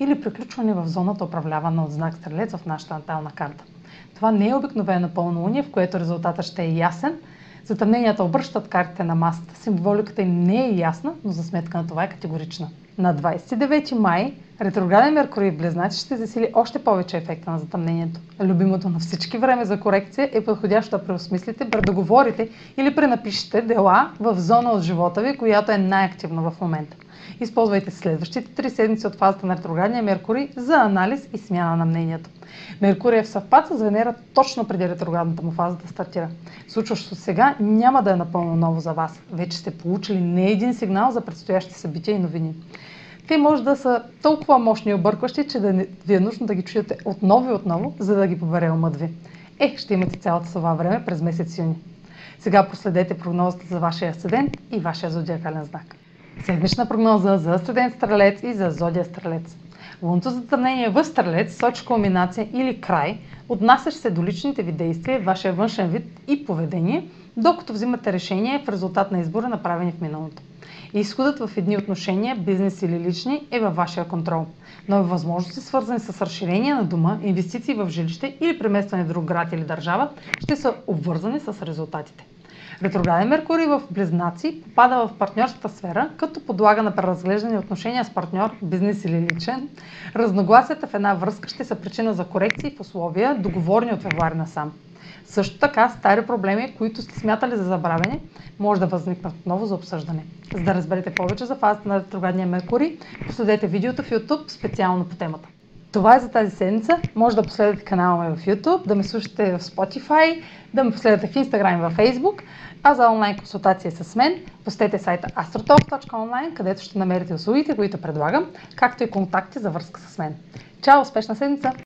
или приключване в зоната управлявана от знак Стрелец в нашата натална карта. Това не е обикновено пълнолуние, в което резултатът ще е ясен. Затъмненията обръщат картите на масата. Символиката им не е ясна, но за сметка на това е категорична. На 29 май ретрограден Меркурий в Близнаци ще засили още повече ефекта на затъмнението. Любимото на всички време за корекция е подходящо да преосмислите, предоговорите или пренапишете дела в зона от живота ви, която е най-активна в момента. Използвайте следващите три седмици от фазата на ретроградния Меркурий за анализ и смяна на мнението. Меркурий е в съвпад с Венера точно преди ретроградната му фаза да стартира. Случващото сега няма да е напълно ново за вас. Вече сте получили не един сигнал за предстоящи събития и новини. Те може да са толкова мощни и объркващи, че да ви е нужно да ги чуете отново и отново, за да ги побере умът ви. Е, ще имате цялото това време през месец юни. Сега последете прогнозата за вашия асцендент и вашия зодиакален знак. Седмична прогноза за студент Стрелец и за Зодия Стрелец. Лунто затъмнение в Стрелец сочи кулминация или край, отнасящ се до личните ви действия, вашия външен вид и поведение, докато взимате решение в резултат на избора, направени в миналото. Изходът в едни отношения, бизнес или лични, е във вашия контрол. Нови възможности, свързани с разширение на дома, инвестиции в жилище или преместване в друг град или държава, ще са обвързани с резултатите. Ретрограден Меркурий в Близнаци попада в партньорската сфера, като подлага на преразглеждане отношения с партньор, бизнес или личен. Разногласията в една връзка ще са причина за корекции в условия, договорни от февруари насам. Също така, стари проблеми, които сте смятали за забравени, може да възникнат отново за обсъждане. За да разберете повече за фазата на ретроградния Меркурий, последете видеото в YouTube специално по темата. Това е за тази седмица. Може да последвате канала ми в YouTube, да ме слушате в Spotify, да ме последвате в Instagram и в Facebook. А за онлайн консултация с мен, посетете сайта astrotalk.online, където ще намерите услугите, които предлагам, както и контакти за връзка с мен. Чао! Успешна седмица!